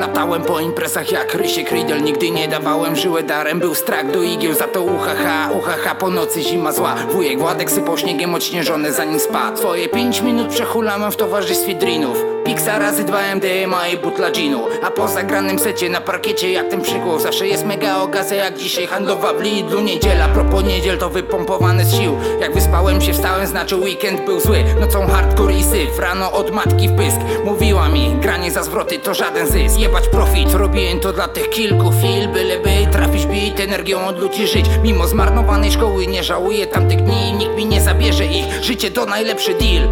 Latałem po imprezach jak Rysiek Riddle Nigdy nie dawałem żyłę darem. Był strach do igieł, za to uhaha Uhaha, po nocy zima zła. Wujek Władek sypał śniegiem odśnieżony zanim spadł Swoje pięć minut przehulałem w towarzystwie drinów. Pixa razy 2 MDMA i butla ginu. A po zagranym secie na parkiecie jak ten przygłów Zawsze jest mega okazja jak dzisiaj handlowa w Lidlu. Niedziela, propos niedziel to wypompowany z sił. Jak wyspałem się wstałem znaczy weekend był zły. Nocą hardcore i syf, rano od matki w pysk. Mówiła mi, granie za zwroty to żaden zysk. Jebać profit, robiłem to dla tych kilku chwil Byleby trafić bit, energią od ludzi żyć. Mimo zmarnowanej szkoły nie żałuję tamtych dni Nikt mi nie zabierze ich, życie to najlepszy deal.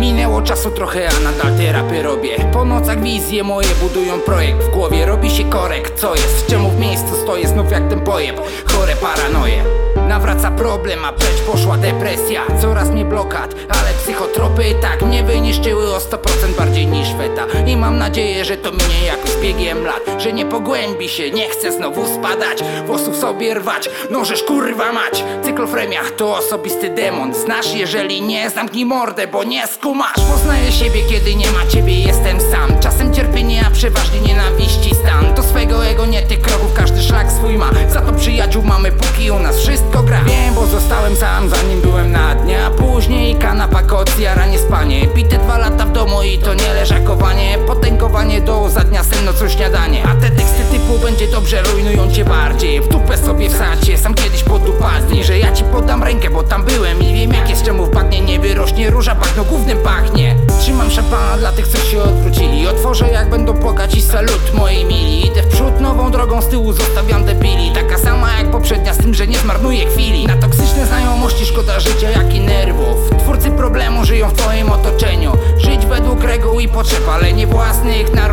Minęło czasu trochę, a nadal te rapy robię. Po nocach wizje moje budują projekt. W głowie robi się korekt, co jest? Czemu w miejscu stoję? Znów jak ten pojeb? Chore paranoje. Nawraca problem, a precz poszła depresja. Coraz mnie blokad, ale psychotropy tak mnie wyniszczyły o 100% feta I mam nadzieję, że to minie jakoś z biegiem lat. Że nie pogłębi się, nie chcę znowu spadać. Włosów sobie rwać, nożesz kurwa mać. Cyklofremia to osobisty demon. Znasz, jeżeli nie, zamknij mordę, bo nie skumasz. Poznaję siebie, kiedy nie ma ciebie, jestem sam. Czasem cierpienie, a przeważnie nienawiści stan. Do swego ego nie tych kroków, każdy szlak swój ma. Za to przyjaciół mamy, póki u nas wszystko gra. Wiem, bo zostałem sam, zanim byłem na dnie. A później kanapa, koc, jaranie, spanie. Bite dwa lata w domu i to nie leżakowanie za dnia, sen, nocą, śniadanie. A te teksty typu będzie dobrze, rujnują cię bardziej. W dupę sobie wsadźcie, sam kiedyś podupadnij Że ja ci podam rękę, bo tam byłem i wiem jak jest czemu wpadnie. Nie wyrośnie róża, bagno głównym pachnie. Trzymam szampana dla tych, co się odwrócili. Otworzę jak będą płakać i salut mojej mili. Idę w przód nową drogą, z tyłu zostawiam debili. Taka sama jak poprzednia, z tym, że nie zmarnuję chwili. Na toksyczne znajomości szkoda życia, jak i nerwów. Twórcy problemu żyją w twoim otoczeniu. Żyć według reguł i potrzeb, ale nie własnych Na